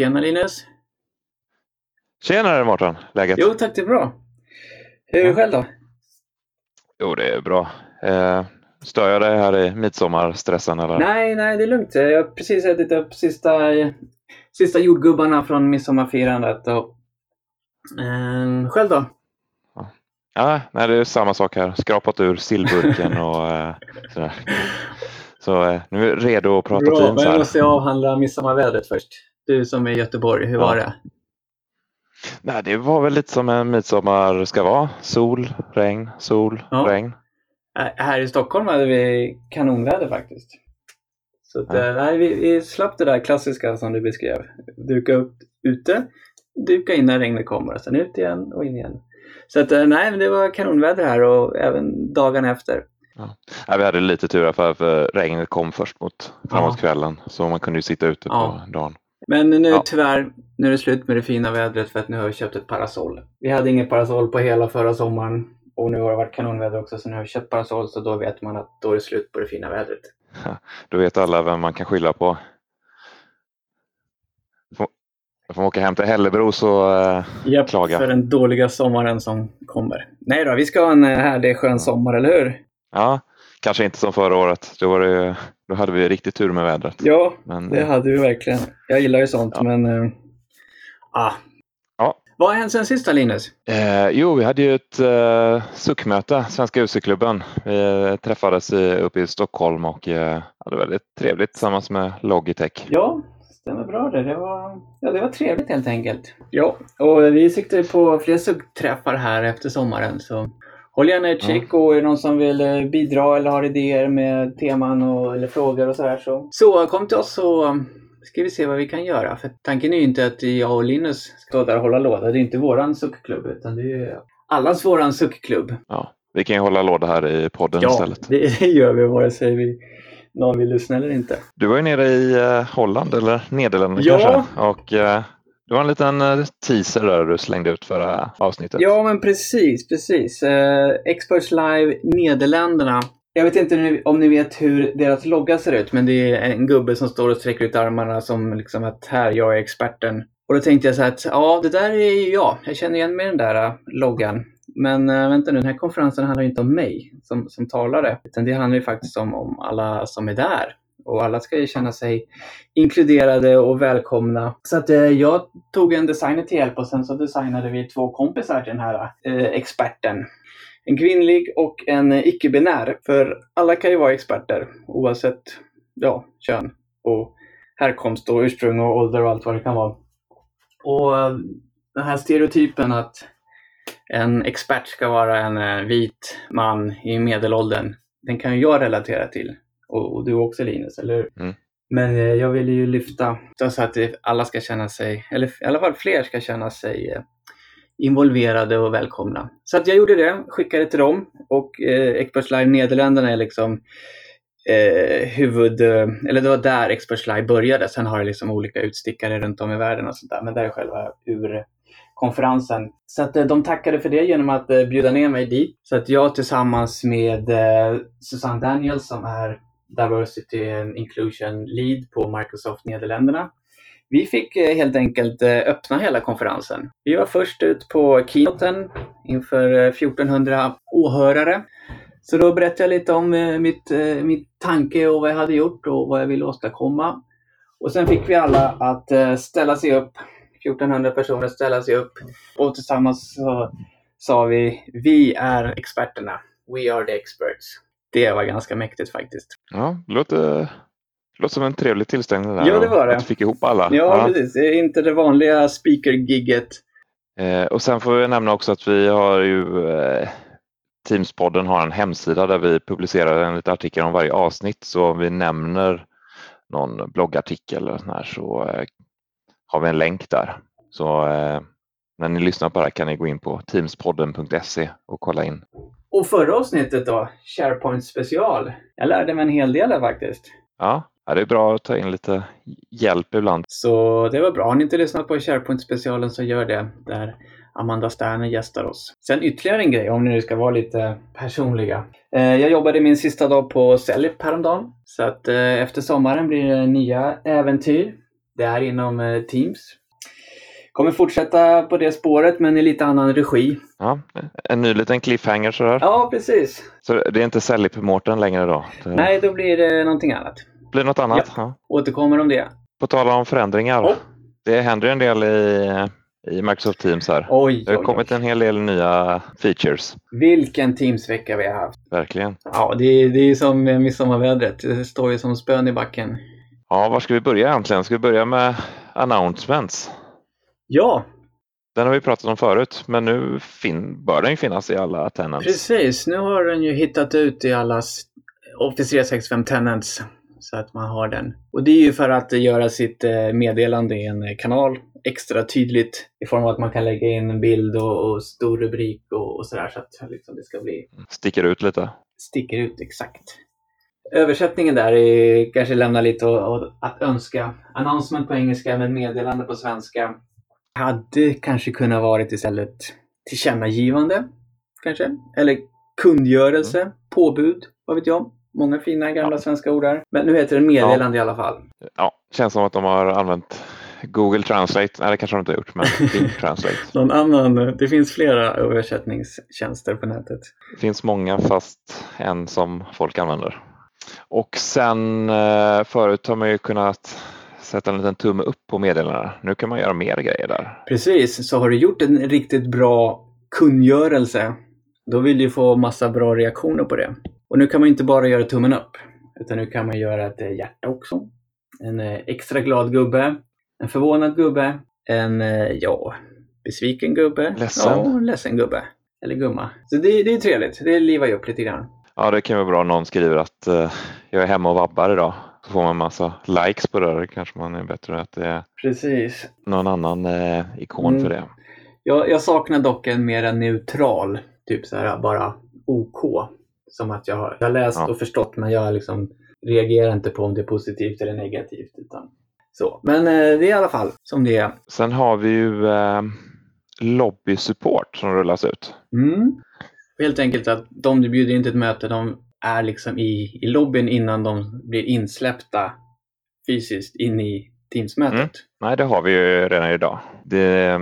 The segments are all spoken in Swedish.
Tjena Linus! Tjenare Mårten! Läget? Jo tack, det är bra. Hur är det själv då? Jo, det är bra. Eh, stör jag dig här i midsommarstressen eller? Nej, nej, det är lugnt. Jag har precis ätit upp sista, sista jordgubbarna från midsommarfirandet. Och, eh, själv då? Ja, nej, det är samma sak här. Skrapat ur sillburken och eh, sådär. Så eh, nu är vi redo att prata Bra, Teams men jag här. måste avhandla midsommarvädret först. Du som är i Göteborg, hur Ja. var det? Nej, det var väl lite som en midsommar ska vara. Sol, regn, sol, Ja. regn. Här i Stockholm hade vi kanonväder faktiskt. Så att, Ja. eh, nej, vi, vi slapp det där klassiska som du beskrev. Duka upp ute, duka in när regnet kommer och sen ut igen och in igen. Så att, eh, nej, men det var kanonväder här och även dagarna efter. Nej, vi hade lite tur för, för regnet kom först mot framåt Ja. kvällen. Så man kunde ju sitta ute Ja. på dagen. Men nu Ja. tyvärr, nu är det slut med det fina vädret för att nu har vi köpt ett parasoll. Vi hade ingen parasoll på hela förra sommaren och nu har det varit kanonväder också så nu har vi köpt parasoll så då vet man att då är det slut på det fina vädret. Då vet alla vem man kan skylla på. Får, får man åka hem till Hällebro så eh, Japp, Klaga. för den dåliga sommaren som kommer. Nej då, vi ska ha en eh, härlig skön sommar, eller hur? Ja, kanske inte som förra året. Då, var det, då hade vi riktigt tur med vädret. Ja, Men, det hade vi verkligen. Jag gillar ju sånt, Ja. men... eh, ah. Ja. Vad har hänt sen sist då, Linus? eh, jo, vi hade ju ett eh, SUK-möte, Svenska UC-klubben. Vi eh, träffades i, uppe i Stockholm och eh, hade väldigt trevligt tillsammans med Logitech. Ja, stämmer bra det. Det var, ja, det var trevligt helt enkelt. Ja, och vi siktar ju på fler suggträffar här efter sommaren, så håll gärna utkik och är det någon som vill eh, bidra eller har idéer med teman och, eller frågor och sådär så, så kom till oss så ska vi se vad vi kan göra. För tanken är ju inte att jag och Linus ska där och hålla låda. Det är inte våran suckklubb utan det är allas våran suckklubb. Ja, vi kan ju hålla låda här i podden Ja, istället. det gör vi vare sig vi, någon vill lyssna eller inte. Du var ju nere i eh, Holland eller Nederländerna Ja. kanske och eh, det var en liten eh, teaser där du slängde ut förra avsnittet. Ja, men precis, precis. Eh, Experts Live Nederländerna. Jag vet inte om ni vet hur deras logga ser ut, men det är en gubbe som står och sträcker ut armarna som liksom att här, jag är experten. Och då tänkte jag så här att ja, det där är ju jag. Jag känner igen mig i den där eh, loggan. Men äh, vänta nu, den här konferensen handlar ju inte om mig som, som talare, utan det handlar ju faktiskt om, om alla som är där. Och alla ska ju känna sig inkluderade och välkomna. Så att eh, jag tog en designer till hjälp och sen så designade vi två kompisar till den här eh, experten. En kvinnlig och en icke-binär. För alla kan ju vara experter oavsett ja, kön och härkomst och ursprung och ålder och allt vad det kan vara. Och eh, den här stereotypen att en expert ska vara en eh, vit man i medelåldern, den kan ju jag relatera till. Och, och du också Linus, eller hur? Mm. Men eh, jag vill ju lyfta så att alla ska känna sig, eller i alla fall fler ska känna sig eh, involverade och välkomna. Så att jag gjorde det, skickade till dem och eh, Experts Live Nederländerna är liksom eh, huvud, eh, eller det var där Experts Live började. Sen har det liksom olika utstickare runt om i världen och sånt där. Men där är själva urkonferensen. Så att eh, de tackade för det genom att eh, bjuda ner mig dit. Så att jag tillsammans med Susanne Daniels som är Diversity and Inclusion Lead på Microsoft Nederländerna. Vi fick eh, helt enkelt eh, öppna hela konferensen. Vi var först ut på keynoten inför eh, 1400 åhörare. Så då berättade jag lite om mitt, mitt tanke och vad jag hade gjort och vad jag ville åstadkomma. Och sen fick vi alla att ställa sig upp, 1400 personer ställa sig upp och tillsammans så sa vi vi är experterna. We are the experts. Det var ganska mäktigt faktiskt. Ja, det låter, låter som en trevlig tillställning där. Ja, det var det. Att du fick ihop alla. Ja, precis. Det är inte det vanliga speaker-gigget. Eh, och sen får vi nämna också att vi har ju eh, Teamspodden har en hemsida där vi publicerar en liten artikel om varje avsnitt. Så om vi nämner någon bloggartikel eller sån här så eh, har vi en länk där. Så eh, när ni lyssnar på det här kan ni gå in på teamspodden.se och kolla in. Och förra avsnittet då, SharePoint special. Jag lärde mig en hel del där faktiskt. Ja, det är bra att ta in lite hjälp ibland. Så det var bra. Har ni inte lyssnat på SharePoint specialen så gör det. Där Amanda Sterner gästar oss. Sen ytterligare en grej om ni nu ska vara lite personliga. Eh, Jag jobbade min sista dag på Cellip häromdagen. Så att eh, efter sommaren blir det nya äventyr. Det är inom eh, Teams. Kommer fortsätta på det spåret men i lite annan regi. Ja, en ny liten cliffhanger sådär. Ja, precis. Så det är inte Sally Morten längre då? Det Nej, då blir det någonting annat. blir något annat? Ja. Återkommer om det. På tal om förändringar. Ja. Det händer en del i, i Microsoft Teams här. Oj, Det har oj, kommit oj. en hel del nya features. Vilken Teams-vecka vi har haft. Verkligen. Ja, det är, det är som midsommarvädret. Det står ju som spön i backen. Ja, var ska vi börja egentligen? Ska vi börja med announcements? Ja, Den har vi pratat om förut, men nu fin- bör den finnas i alla tenants. precis. Nu har den ju hittat ut i allas Office 365 Tenants. Så att man har den. Och det är ju för att göra sitt eh, meddelande i en eh, kanal extra tydligt i form av att man kan lägga in en bild och, och stor rubrik och, och sådär så att liksom, det ska bli Sticker ut lite. sticker ut exakt. Översättningen där är, kanske lämnar lite att, att önska. Announcement på engelska men meddelande på svenska. Hade kanske kunnat varit istället tillkännagivande. Kanske. Eller kungörelse, påbud, vad vet jag. Många fina gamla svenska ord där. Men nu heter det meddelande i alla fall. Ja, känns som att de har använt Google Translate. Nej, det kanske de inte har gjort, men Bing Translate. Någon annan, det finns flera översättningstjänster på nätet. Det finns många fast en som folk använder. Och sen eh, förut har man ju kunnat sätta en liten tumme upp på meddelandena. Nu kan man göra mer grejer där. Precis, så har du gjort en riktigt bra kungörelse, då vill du få massa bra reaktioner på det. Och nu kan man inte bara göra tummen upp, utan nu kan man göra ett eh, hjärta också. En eh, extra glad gubbe, en förvånad gubbe, en, eh, ja, besviken gubbe. Ledsen. Ja, ledsen gubbe. Eller gumma. Så det, det är trevligt, det livar ju upp lite grann. Ja, det kan vara bra om någon skriver att eh, jag är hemma och vabbar idag. Så får man massa likes på det. Kanske man är bättre att det är Precis. någon annan eh, ikon Mm. för det. Jag, jag saknar dock en mer neutral, typ så här bara OK. Som att jag har, jag har läst Ja. och förstått men jag liksom reagerar inte på om det är positivt eller negativt. Utan så. Men eh, det är i alla fall som det är. Sen har vi ju eh, lobby support som rullas ut. Mm. Helt enkelt att de du bjuder in till ett möte, de är liksom i, i lobbyn innan de blir insläppta fysiskt in i Teams-mötet. Mm. Nej, det har vi ju redan idag. Det,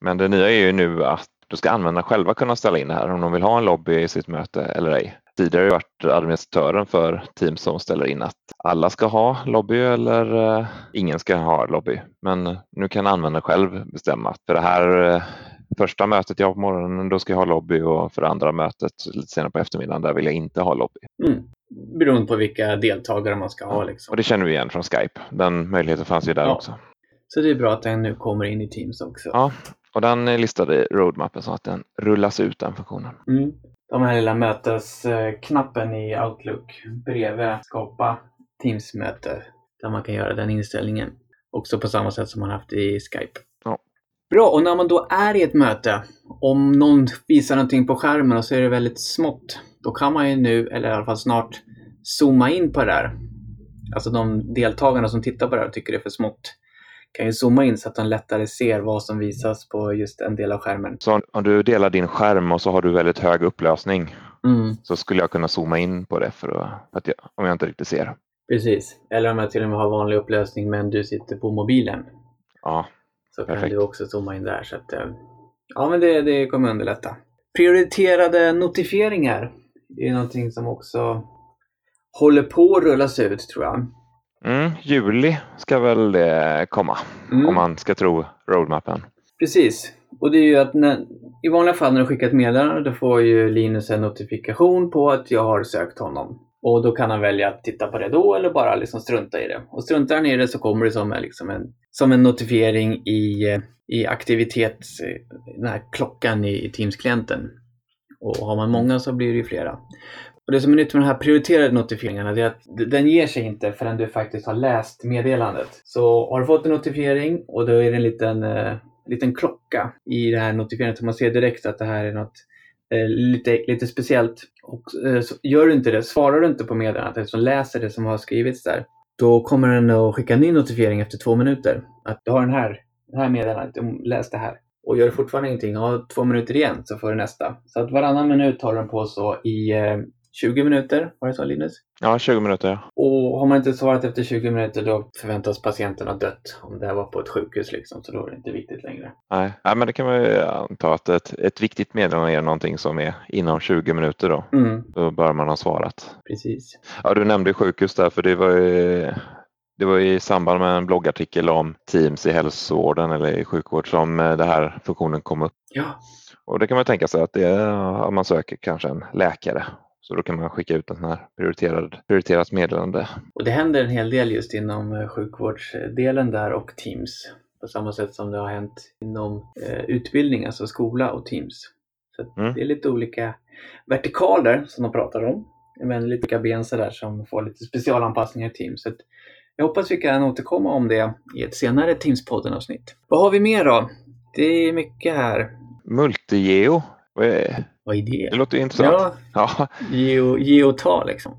men det nya är ju nu att då ska användarna själva kunna ställa in det här om de vill ha en lobby i sitt möte eller ej. Tidigare har det varit administratören för Teams som ställer in att alla ska ha lobby eller eh, ingen ska ha lobby. Men nu kan användaren själv bestämma att för det här eh, första mötet jag har på morgonen då ska jag ha lobby och för det andra mötet lite senare på eftermiddagen där vill jag inte ha lobby. Mm. Beroende på vilka deltagare man ska ha. Liksom. Och det känner vi igen från Skype. Den möjligheten fanns ju där Ja. också. Så det är bra att den nu kommer in i Teams också. Ja, och den är listad i roadmappen så att den rullas ut den funktionen. Mm. De här lilla mötesknappen i Outlook bredvid skapa Teams-möte där man kan göra den inställningen. Också på samma sätt som man haft i Skype. Bra, och när man då är i ett möte, om någon visar någonting på skärmen och så är det väldigt smått, då kan man ju nu, eller i alla fall snart, zooma in på det där. Alltså de deltagarna som tittar på det här och tycker det är för smått kan ju zooma in så att de lättare ser vad som visas på just en del av skärmen. Så om- du delar din skärm och så har du väldigt hög upplösning Mm. så skulle jag kunna zooma in på det för att, för att jag, om jag inte riktigt ser. Precis. Eller om jag till och med har vanlig upplösning men du sitter på mobilen. Ja, Så kan Perfekt. du också zooma in där. Så att, eh, ja, men det, det kommer underlätta. Prioriterade notifieringar. Är någonting som också håller på att rullas ut tror jag. mm, juli ska väl det komma Mm. om man ska tro roadmappen. Precis. Och det är ju att när, i vanliga fall när du skickar ett meddelande då får ju Linus en notifikation på att jag har sökt honom. Och då kan han välja att titta på det då eller bara liksom strunta i det. Och struntar han i det så kommer det som en, liksom en, som en notifiering i, i aktivitets, den här klockan i, i Teams-klienten. Och har man många så blir det ju flera. Och det som är nytt med de här prioriterade notifieringarna är att den ger sig inte förrän du faktiskt har läst meddelandet. Så har du fått en notifiering och då är det en liten, eh, liten klocka i det här notifieringen så man ser direkt att det här är något Eh, lite, lite speciellt. Och eh, gör du inte det, svarar du inte på meddelandet som läser det som har skrivits där, då kommer den att skicka en ny notifiering efter två minuter. Att du har den här, det här meddelandet, läs det här. Och gör du fortfarande ingenting, ha två minuter igen så får du nästa. Så att varannan minut har den på så i, eh, 20 minuter, var det så Linus? Ja, 20 minuter. Ja. Och har man inte svarat efter 20 minuter då förväntas patienten ha dött. Om det här var på ett sjukhus liksom, så då är det inte viktigt längre. Nej, Nej men det kan man ju anta att ett, ett viktigt meddelande är någonting som är inom 20 minuter då. Mm, Då bör man ha svarat. precis. Ja, du nämnde sjukhus där, för det var ju det var i samband med en bloggartikel om Teams i hälsovården eller i sjukvård som eh, den här funktionen kom upp. Ja, Och det kan man tänka sig att det är om man söker kanske en läkare. Så då kan man skicka ut en sån här prioriterad, prioriterat meddelande. och det händer en hel del just inom eh, sjukvårdsdelen där och Teams. På samma sätt som det har hänt inom eh, utbildning, alltså skola och Teams. Så Mm. det är lite olika vertikaler som de pratar om. Men lite olika ben där som får lite specialanpassningar i Teams. Så jag hoppas vi kan återkomma om det i ett senare Teams-podden-avsnitt. Vad har vi mer då? Det är mycket här. Multigeo, vad är- det? det låter intressant. Ja, Ja, geo, geotal liksom.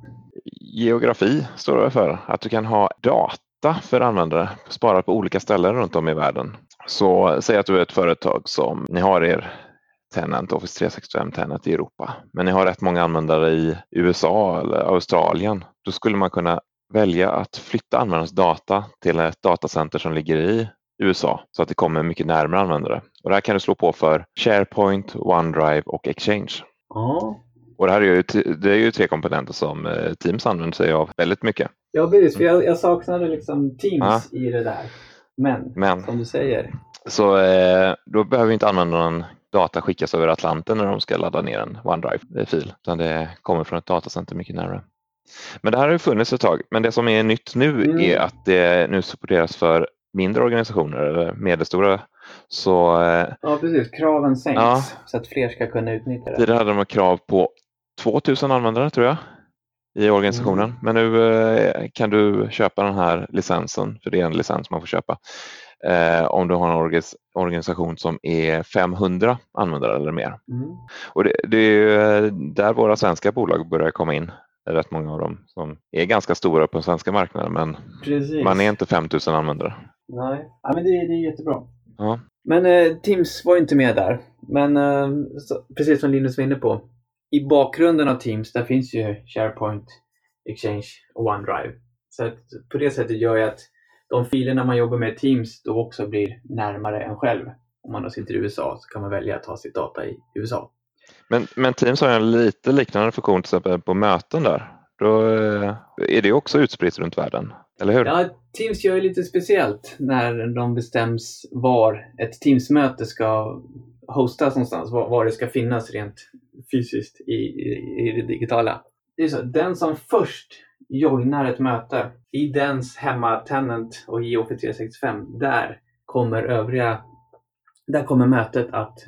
geografi står det för. Att du kan ha data för användare sparat på olika ställen runt om i världen. Så säg att du är ett företag som ni har er Tenant, Office 365 Tenant i Europa. Men ni har rätt många användare i USA eller Australien. Då skulle man kunna välja att flytta användarnas data till ett datacenter som ligger i USA så att det kommer mycket närmare användare. Och det här kan du slå på för SharePoint, OneDrive och Exchange. Ja, Och det här är ju, det är ju tre komponenter som eh, Teams använder sig av väldigt mycket. ja precis. För jag, jag saknade liksom Teams i det där. Men, Men som du säger. så eh, då behöver inte användaren data skickas över Atlanten när de ska ladda ner en OneDrive-fil, utan det kommer från ett datacenter mycket närmare. Men det här har ju funnits ett tag, men det som är nytt nu Mm. är att det nu supporteras för mindre organisationer eller medelstora. Så eh, Ja, precis. Kraven sänks Ja. så att fler ska kunna utnyttja det. tidigare hade de krav på 2000 användare tror jag i organisationen. Mm. Men nu eh, kan du köpa den här licensen, för det är en licens man får köpa, eh, om du har en orgas- organisation som är 500 användare eller mer. Mm. Och det, det är ju eh, där våra svenska bolag börjar komma in. Rätt många av dem som är ganska stora på den svenska marknaden men Precis. man är inte 5000 användare. Nej, ja, men det, det är jättebra. Ja. Men eh, Teams var ju inte med där. Men eh, så, precis som Linus var inne på. I bakgrunden av Teams där finns ju SharePoint, Exchange och OneDrive. Så att på det sättet gör ju att de filerna man jobbar med i Teams då också blir närmare en själv. Om man då sitter i USA så kan man välja att ha sitt data i USA. Men, men Teams har ju en lite liknande funktion till exempel på möten där. Då eh, är det också utspritt runt världen, eller hur? Ja, Teams gör ju lite speciellt när de bestäms var ett Teams-möte ska hostas någonstans, var, var det ska finnas rent fysiskt i, i, i det digitala. Det är så, den som först joinar ett möte i dens hemma-tenant och i Office 365, där kommer övriga, där kommer mötet att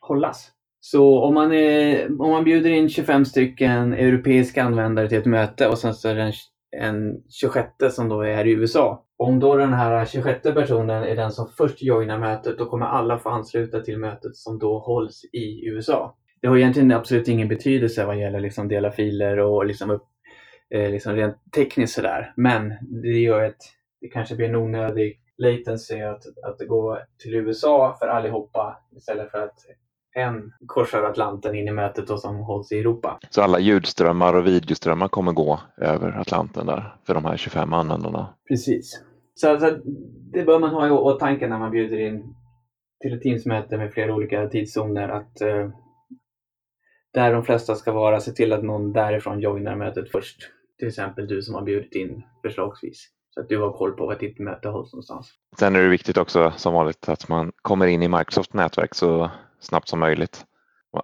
hållas. Så om man, är, om man bjuder in 25 stycken europeiska användare till ett möte och sen så är det en, en 26 som då är i USA. Om då den här 26 personen är den som först joinar mötet, då kommer alla få ansluta till mötet som då hålls i USA. Det har egentligen absolut ingen betydelse vad gäller liksom dela filer och liksom, upp, eh, liksom rent tekniskt sådär. Men det gör att det kanske blir en onödig latency att, att det går till USA för allihopa istället för att en korsar Atlanten in i mötet då som hålls i Europa. Så alla ljudströmmar och videoströmmar kommer gå över Atlanten där för de här 25 användarna. Precis. Så, så det bör man ha i åtanke när man bjuder in till ett Teamsmöte med flera olika tidszoner. Att eh, där de flesta ska vara, se till att någon därifrån joinar mötet först. Till exempel du som har bjudit in förslagsvis. Så att du har koll på var ditt möte hålls någonstans. Sen är det viktigt också som vanligt att man kommer in i Microsoft nätverk så snabbt som möjligt.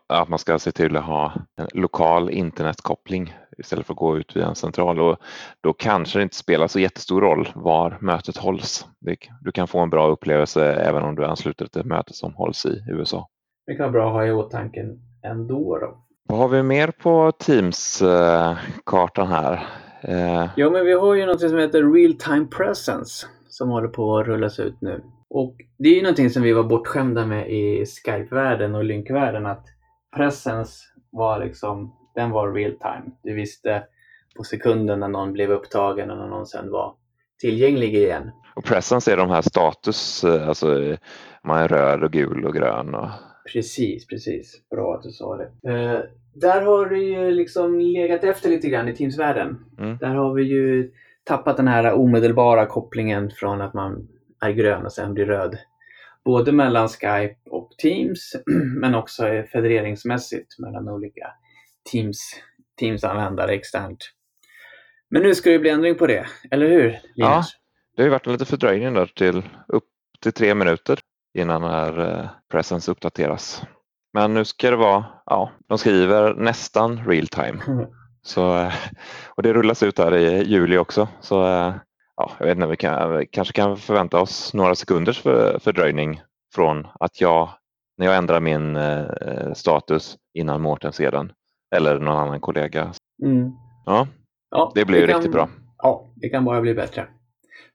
Att man ska se till att ha en lokal internetkoppling istället för att gå ut via en central. Och då kanske det inte spelar så jättestor roll var mötet hålls. Du kan få en bra upplevelse även om du ansluter till ett möte som hålls i USA. Det kan vara bra att ha i åtanke ändå. Då. Vad har vi mer på Teams-kartan här? Eh, Ja, men vi har ju något som heter Real Time Presence som håller på att rullas ut nu. Och det är ju någonting som vi var bortskämda med i Skype-världen och Lync-världen att presence var liksom, den var real time. Du visste på sekunden när någon blev upptagen och när någon sen var tillgänglig igen. och presence är de här status, alltså man är röd och gul och grön och Precis, precis. Bra att du sa det. Eh, där har du ju liksom legat efter lite grann i Teams-världen. Mm. Där har vi ju tappat den här omedelbara kopplingen från att man är grön och sen blir röd. Både mellan Skype och Teams, men också federeringsmässigt mellan olika Teams, Teams-användare externt. Men nu ska det bli ändring på det, eller hur Linus? Ja. Det har ju varit en liten fördröjning där till upp till tre minuter innan när eh, Presence uppdateras. Men nu ska det vara, ja, de skriver nästan real time. Så, eh, och det rullas ut där i juli också. Så eh, ja, jag vet inte, vi, kan, vi kanske kan förvänta oss några sekunders för, fördröjning från att jag, när jag ändrar min eh, status innan Mårten ser den, eller någon annan kollega. Mm. Ja, Ja, det blir ju riktigt bra. Ja, det kan bara bli bättre.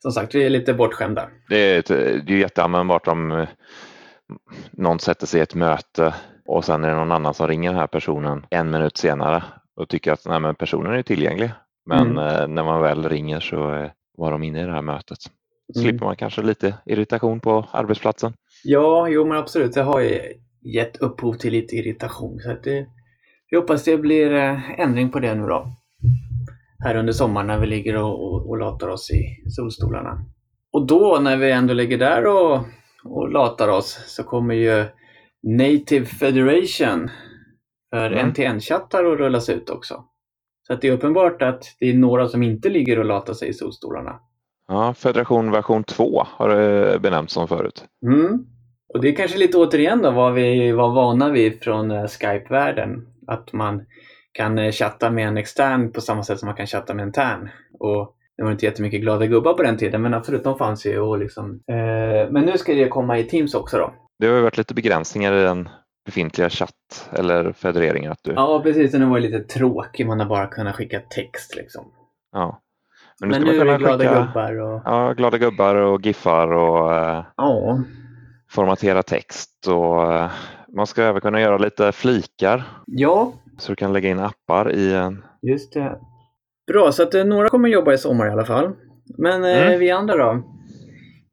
Som sagt, vi är lite bortskämda. Det är, ett, det är ju jätteanvändbart om eh, någon sätter sig i ett möte och sen är det någon annan som ringer den här personen en minut senare och tycker att nej, men personen är tillgänglig. Men Mm. eh, när man väl ringer så eh, var de inne i det här mötet. Mm. Slipper man kanske lite irritation på arbetsplatsen. Ja, jo men absolut. Det har ju gett upphov till lite irritation. Så att det, vi hoppas det blir eh, ändring på det nu då. Här under sommaren när vi ligger och, och, och latar oss i solstolarna. Och då när vi ändå ligger där och, och latar oss så kommer ju Native Federation för Mm. NTN-chattar att rullas ut också. Så att det är uppenbart att det är några som inte ligger och latar sig i solstolarna. Ja, Federation version 2 har det benämnts som förut. Mm. Och det är kanske lite återigen då vad vi var vana vid från eh, Skype-världen. Att man kan eh, chatta med en extern på samma sätt som man kan chatta med en intern. Och det var inte jättemycket glada gubbar på den tiden, men absolut, de fanns ju. Och liksom, eh, men nu ska det komma i Teams också då. Det har ju varit lite begränsningar i den befintliga chatt eller federeringen. Att du, Ja, precis. Den var lite tråkig. Man har bara kunnat skicka text liksom. ja. Men Men nu nu, är det glada skicka gubbar. Och... ja, glada gubbar och giffar och eh, Ja, formatera text och eh, man ska även kunna göra lite flikar ja, så du kan lägga in appar i en. Just det. Bra, så att eh, några kommer jobba i sommar i alla fall. Men Mm. vi andra då?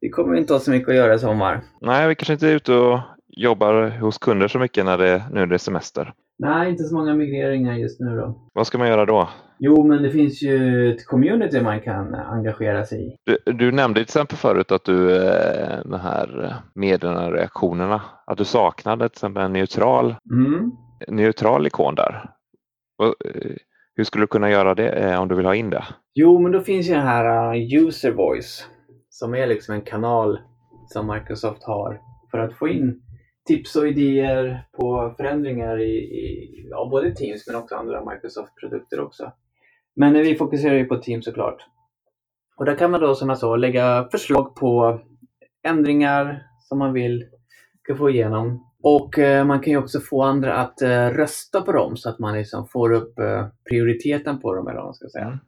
Vi kommer inte ha så mycket att göra i sommar. Nej, vi kanske inte är ute och jobbar hos kunder så mycket när det nu är det semester. Nej, inte så många migreringar just nu då. Vad ska man göra då? Jo, men det finns ju ett community man kan engagera sig i. Du, du nämnde till exempel förut att du eh, den här meddelandereaktionerna, att du saknade till exempel en neutral, Mm. neutral ikon där. Eh, hur skulle du kunna göra det eh, om du vill ha in det? Jo, men då finns ju den här user voice som är liksom en kanal som Microsoft har för att få in tips och idéer på förändringar i, i ja, både Teams men också andra Microsoft-produkter också. Men vi fokuserar ju på Teams såklart. Och där kan man då som jag sa lägga förslag på ändringar som man vill ska få igenom. Och eh, man kan ju också få andra att eh, rösta på dem så att man liksom får upp eh, prioriteten på dem eller vad man ska säga. Mm.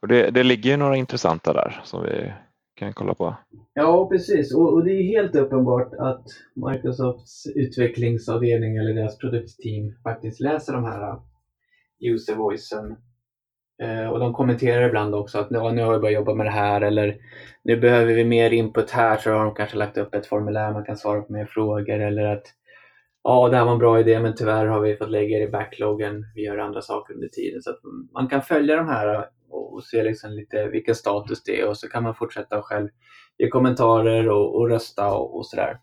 Och det, det ligger ju några intressanta där som vi kan kolla på. Ja, precis. Och, och det är helt uppenbart att Microsofts utvecklingsavdelning eller deras produktteam faktiskt läser de här eh, user voicen. Eh, och de kommenterar ibland också att nu har vi börjat jobba med det här eller nu behöver vi mer input här så har de kanske lagt upp ett formulär man kan svara på mer frågor eller att ja, det här var en bra idé men tyvärr har vi fått lägga det i backloggen. Vi gör andra saker under tiden. Så att man kan följa de här och se liksom lite vilken status det är och så kan man fortsätta själv ge kommentarer och, och rösta och, och sådär.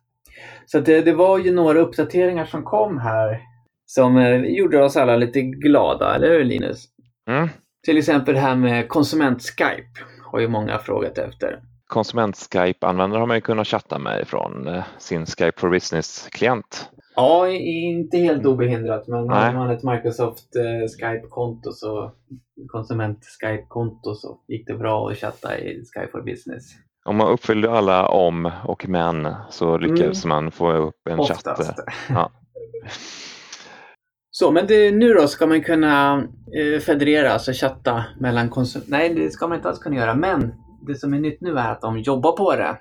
Så det, det var ju några uppdateringar som kom här som eh, gjorde oss alla lite glada, eller hur Linus? Mm. Till exempel det här med konsument-Skype har ju många frågat efter. Konsument-Skype-användare har man ju kunnat chatta med från eh, sin Skype for Business-klient. Ja, inte helt obehindrat, men Nej. hade man ett Microsoft eh, Skype-konto så konsument-Skype-konto så gick det bra att chatta i Skype for Business. Om man uppfyllde alla om och men så lyckades man få upp en chatt. Mm. Oftast. Ja. Så, men det, nu då ska man kunna eh, federera, alltså chatta mellan konsumenter. Nej, det ska man inte alls kunna göra, men det som är nytt nu är att de jobbar på det.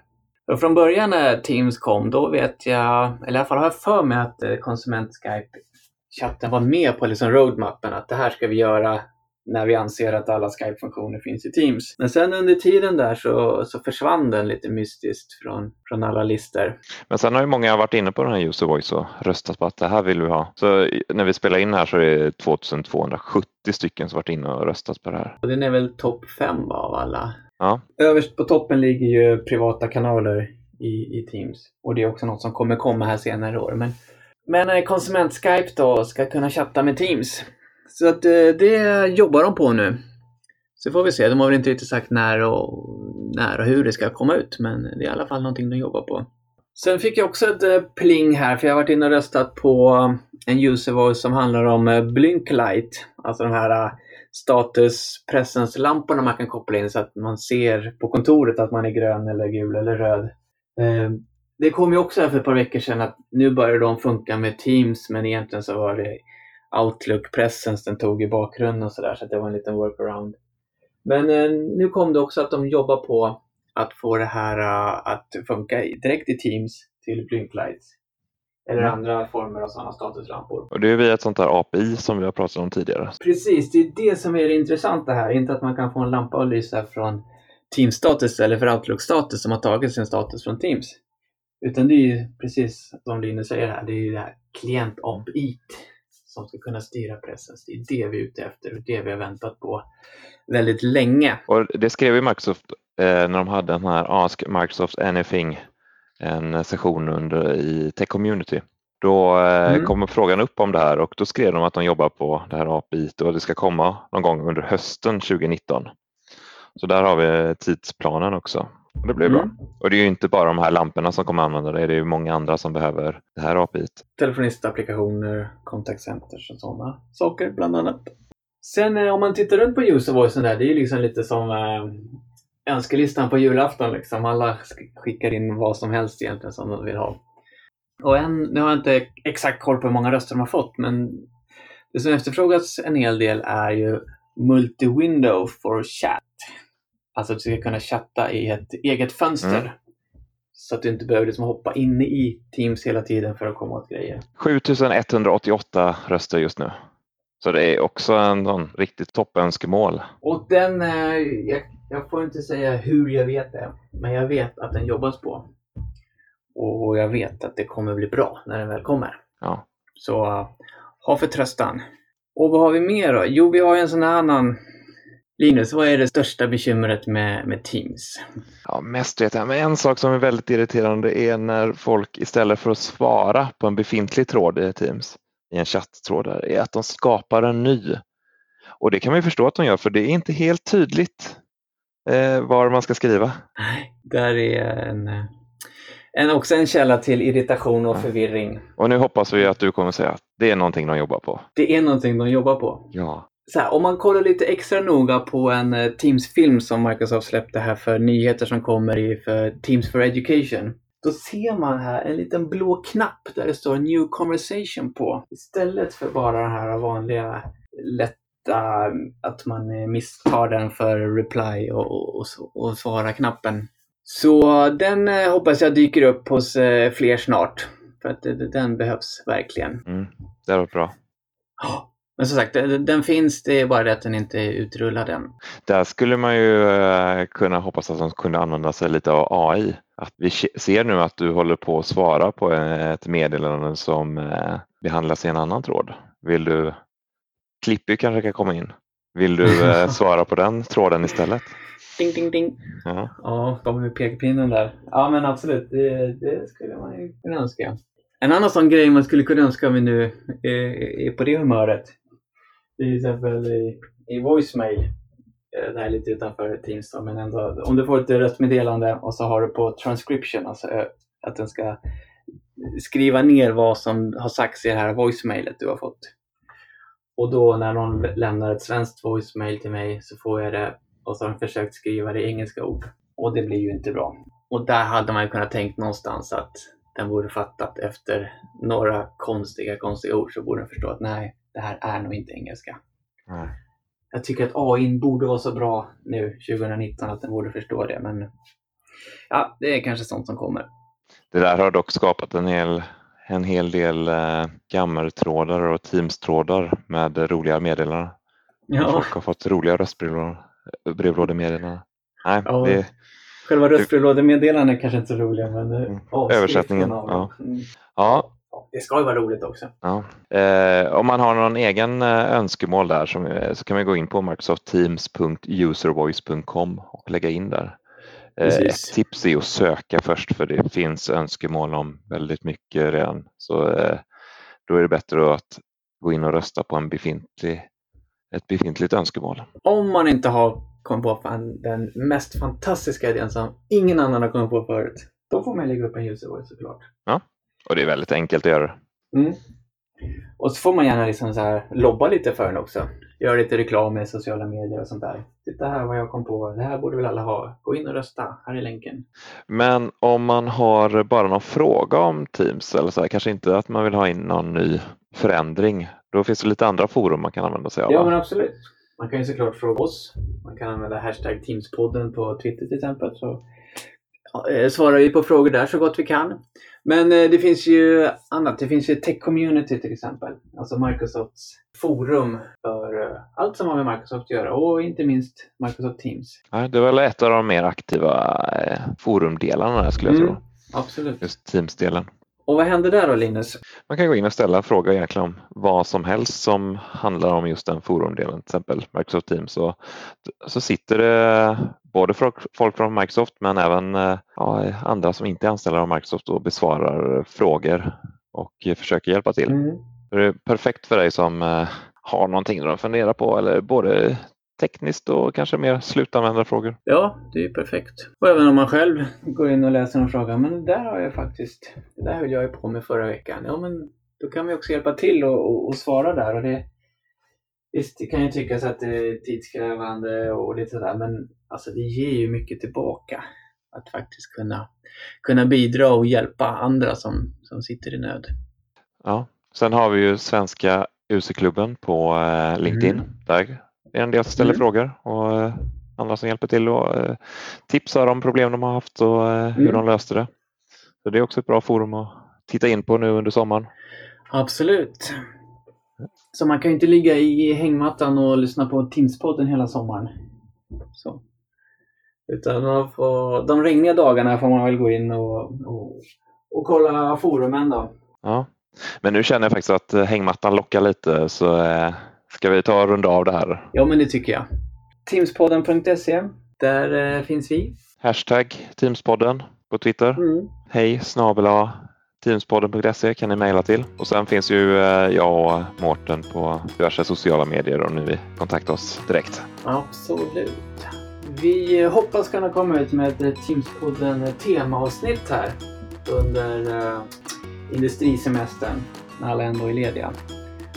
Och från början när Teams kom, då vet jag, eller i alla fall har jag för mig att eh, konsument-Skype-chatten var med på liksom roadmappen, att det här ska vi göra när vi anser att alla Skype-funktioner finns i Teams. Men sen under tiden där så, så försvann den lite mystiskt från, från alla listor. Men sen har ju många varit inne på den här user voice och röstat på att det här vill vi ha. Så när vi spelar in här så är det 2270 stycken som varit inne och röstat på det här. Och den är väl topp fem av alla. Ja. Överst på toppen ligger ju privata kanaler i, i Teams. Och det är också något som kommer komma här senare i år. Men, men eh, konsument-Skype då ska kunna chatta med Teams. Så att eh, det jobbar de på nu. Så får vi se. De har väl inte riktigt sagt när och, när och hur det ska komma ut. Men det är i alla fall någonting de jobbar på. Sen fick jag också ett eh, pling här för jag har varit inne och röstat på en user voice som handlar om Blinklight. Alltså de här status presence-lamporna man kan koppla in så att man ser på kontoret att man är grön eller gul eller röd. Ehm, det kom ju också här för ett par veckor sedan att nu börjar de funka med Teams men egentligen så var det Outlook Presence den tog i bakgrunden och sådär så att det var en liten workaround. Men eh, nu kom det också att de jobbar på att få det här eh, att funka direkt i Teams till Blinklights. Eller mm. andra former av sådana statuslampor. Och det är via ett sånt där API som vi har pratat om tidigare. Precis, det är det som är det intressanta här. Inte att man kan få en lampa att lysa från Teams-status eller för Outlook-status som har tagit sin status från Teams. Utan det är ju precis som Linus säger här, det är ju det här klient API som ska kunna styra pressen. Det är det vi är ute efter och det vi har väntat på väldigt länge. Och det skrev ju Microsoft eh, när de hade den här Ask Microsoft Anything, en session under, i Tech Community. Då eh, mm. kom frågan upp om det här och då skrev de att de jobbar på det här API och det ska komma någon gång under hösten 2019. Så där har vi tidsplanen också. Det blir bra. Mm. Och det är ju inte bara de här lamporna som kommer använda det, det är ju många andra som behöver det här API. Telefonistapplikationer, contact centers och sådana saker bland annat. Sen eh, om man tittar runt på user voicen där, det är ju liksom lite som eh, önskelistan på julafton. Liksom. Alla skickar in vad som helst egentligen som de vill ha. Och en, nu har jag inte exakt koll på hur många röster de har fått, men det som efterfrågas en hel del är ju Multi-window for chat. Alltså att du ska kunna chatta i ett eget fönster. Mm. Så att du inte behöver liksom hoppa inne i Teams hela tiden för att komma åt grejer. 7188 röster just nu. Så det är också en, en riktigt toppönskemål. Och den, eh, jag, jag, får inte säga hur jag vet det, men jag vet att den jobbas på. Och jag vet att det kommer bli bra när den väl kommer. Ja. Så ha förtröstan. Och vad har vi mer då? Jo, vi har en sån här annan Linus, vad är det största bekymret med, med Teams? Ja, mest vet jag, men en sak som är väldigt irriterande är när folk istället för att svara på en befintlig tråd i Teams, i en chatttråd, är att de skapar en ny. Och det kan man ju förstå att de gör, för det är inte helt tydligt eh, var man ska skriva. Nej, där är en, en, också en källa till irritation och förvirring. Och nu hoppas vi att du kommer säga att det är någonting de jobbar på. Det är någonting de jobbar på. Ja så här, om man kollar lite extra noga på en uh, Teams-film som Microsoft släppte här för nyheter som kommer i för Teams for Education. Då ser man här en liten blå knapp där det står New Conversation på. Istället för bara den här vanliga lätta, att man eh, misstar den för reply och, och, och svara-knappen. Så den eh, hoppas jag dyker upp hos eh, fler snart. För att den behövs verkligen. Mm, det var bra. Men som sagt, den finns, det är bara det att den inte är utrullad än. Där skulle man ju eh, kunna hoppas att de kunde använda sig lite av AI. Att vi ser nu att du håller på att svara på ett meddelande som eh, behandlas i en annan tråd. Vill du, Clippy kanske kan komma in. Vill du eh, svara på den tråden istället? Ding, ding, ding. Ja, ja kommer med pekpinnen där. Ja, men absolut, det, det skulle man ju kunna önska. En annan sån grej man skulle kunna önska om vi nu är, är på det humöret till exempel i, i voicemail, eh, det här är lite utanför Teams då, men ändå, om du får ett röstmeddelande och så har du på transcription, alltså eh, att den ska skriva ner vad som har sagts i det här voicemailet du har fått. Och då när någon lämnar ett svenskt voicemail till mig så får jag det och så har de försökt skriva det i engelska ord. Och det blir ju inte bra. Och där hade man ju kunnat tänkt någonstans att den borde fattat efter några konstiga, konstiga ord så borde den förstå att nej, det här är nog inte engelska. Nej. Jag tycker att AI borde vara så bra nu 2019 att den borde förstå det, men ja, det är kanske sånt som kommer. Det där har dock skapat en hel, en hel del eh, gammeltrådar och teamstrådar med roliga meddelanden. Ja. Folk har fått roliga röstbrevlådemeddelanden. Nej, Ja. det, Själva röstbrevlådemeddelandena kanske inte är så roliga men eh, Mm. Översättningen, av ja. Mm. ja, Ja, Det ska ju vara roligt också. Ja. Eh, om man har någon egen eh, önskemål där som, eh, så kan man gå in på microsoftteams.uservoice.com och lägga in där. Eh, ett Precis. tips är att söka först för det finns önskemål om väldigt mycket redan. Så eh, då är det bättre att gå in och rösta på en befintlig, ett befintligt önskemål. Om man inte har kommit på den mest fantastiska idén som ingen annan har kommit på förut. Då får man lägga upp en user såklart. Och det är väldigt enkelt att göra. Mm. Och så får man gärna liksom så här lobba lite för den också. Göra lite reklam med sociala medier och sånt där. Titta här vad jag kom på. Det här borde väl alla ha. Gå in och rösta. Här är länken. Men om man har bara någon fråga om Teams eller så här, kanske inte att man vill ha in någon ny förändring. Då finns det lite andra forum man kan använda sig av. Ja men absolut. Man kan ju såklart fråga oss. Man kan använda hashtag Teamspodden på Twitter till exempel. Så eh, svarar vi på frågor där så gott vi kan. Men eh, det finns ju annat. Det finns ju Tech Community till exempel. Alltså Microsofts forum för eh, allt som har med Microsoft att göra och inte minst Microsoft Teams. Ja, det är väl ett av de mer aktiva eh, forumdelarna skulle jag Mm. tro. Absolut. Just Teams-delen. Och vad händer där då Linus? Man kan gå in och ställa frågor egentligen om vad som helst som handlar om just den forumdelen, till exempel Microsoft Teams. Och så sitter det både folk folk från Microsoft men även eh, ja, andra som inte är anställda av Microsoft och besvarar frågor och försöker hjälpa till. Mm. Det är perfekt för dig som eh, har någonting att fundera på eller både tekniskt och kanske mer slutanvändarfrågor. Ja, det är perfekt. Och även om man själv går in och läser en fråga, men det där har jag faktiskt, det där höll jag ju på med förra veckan. Ja, men då kan vi också hjälpa till och, och, och svara där. Och det, visst, det kan ju tyckas att det är tidskrävande och lite sådär, men alltså det ger ju mycket tillbaka. Att faktiskt kunna, kunna bidra och hjälpa andra som, som sitter i nöd. Ja. Sen har vi ju Svenska UC-klubben på eh, LinkedIn. Mm. Där är en del som ställer Mm. frågor och eh, andra som hjälper till och eh, tipsar om problem de har haft och hur Mm. de löste det. Så det är också ett bra forum att titta in på nu under sommaren. Absolut. Så man kan ju inte ligga i hängmattan och lyssna på Teamspodden hela sommaren. Så. Utan man får, de regniga dagarna får man väl gå in och, och, och kolla forumen då. Ja. Men nu känner jag faktiskt att eh, hängmattan lockar lite så eh, ska vi ta och runda av det här. Ja, men det tycker jag. Teamspodden.se, där eh, finns vi. Hashtag Teamspodden på Twitter. Mm. Hej snabel Teamspodden.se kan ni mejla till. Och sen finns ju jag och Mårten på diverse sociala medier om ni vill kontakta oss direkt. Absolut. Vi hoppas kunna komma ut med ett Teamspodden temaavsnitt här under industrisemestern när alla ändå är lediga.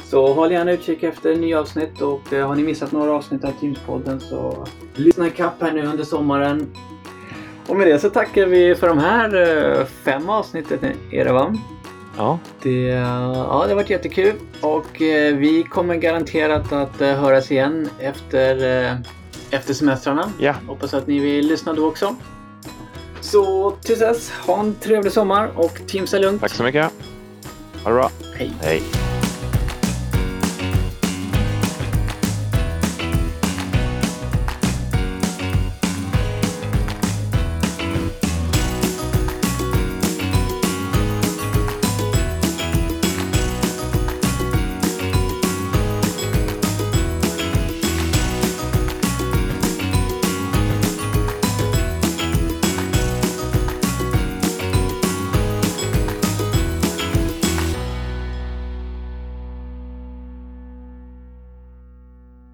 Så håll gärna utkik efter nya avsnitt och eh, har ni missat några avsnitt av Teamspodden så lyssna ikapp här nu under sommaren. Och med det så tackar vi för de här eh, fem avsnitten är det va? Ja, Det, ja, det har varit jättekul och eh, vi kommer garanterat att höras igen efter, efter semestrarna. ja. Hoppas att ni vill lyssna då också. Så tills dess, ha en trevlig sommar och Teams är lugnt. tack så mycket. Ha det bra. Hej! Hej.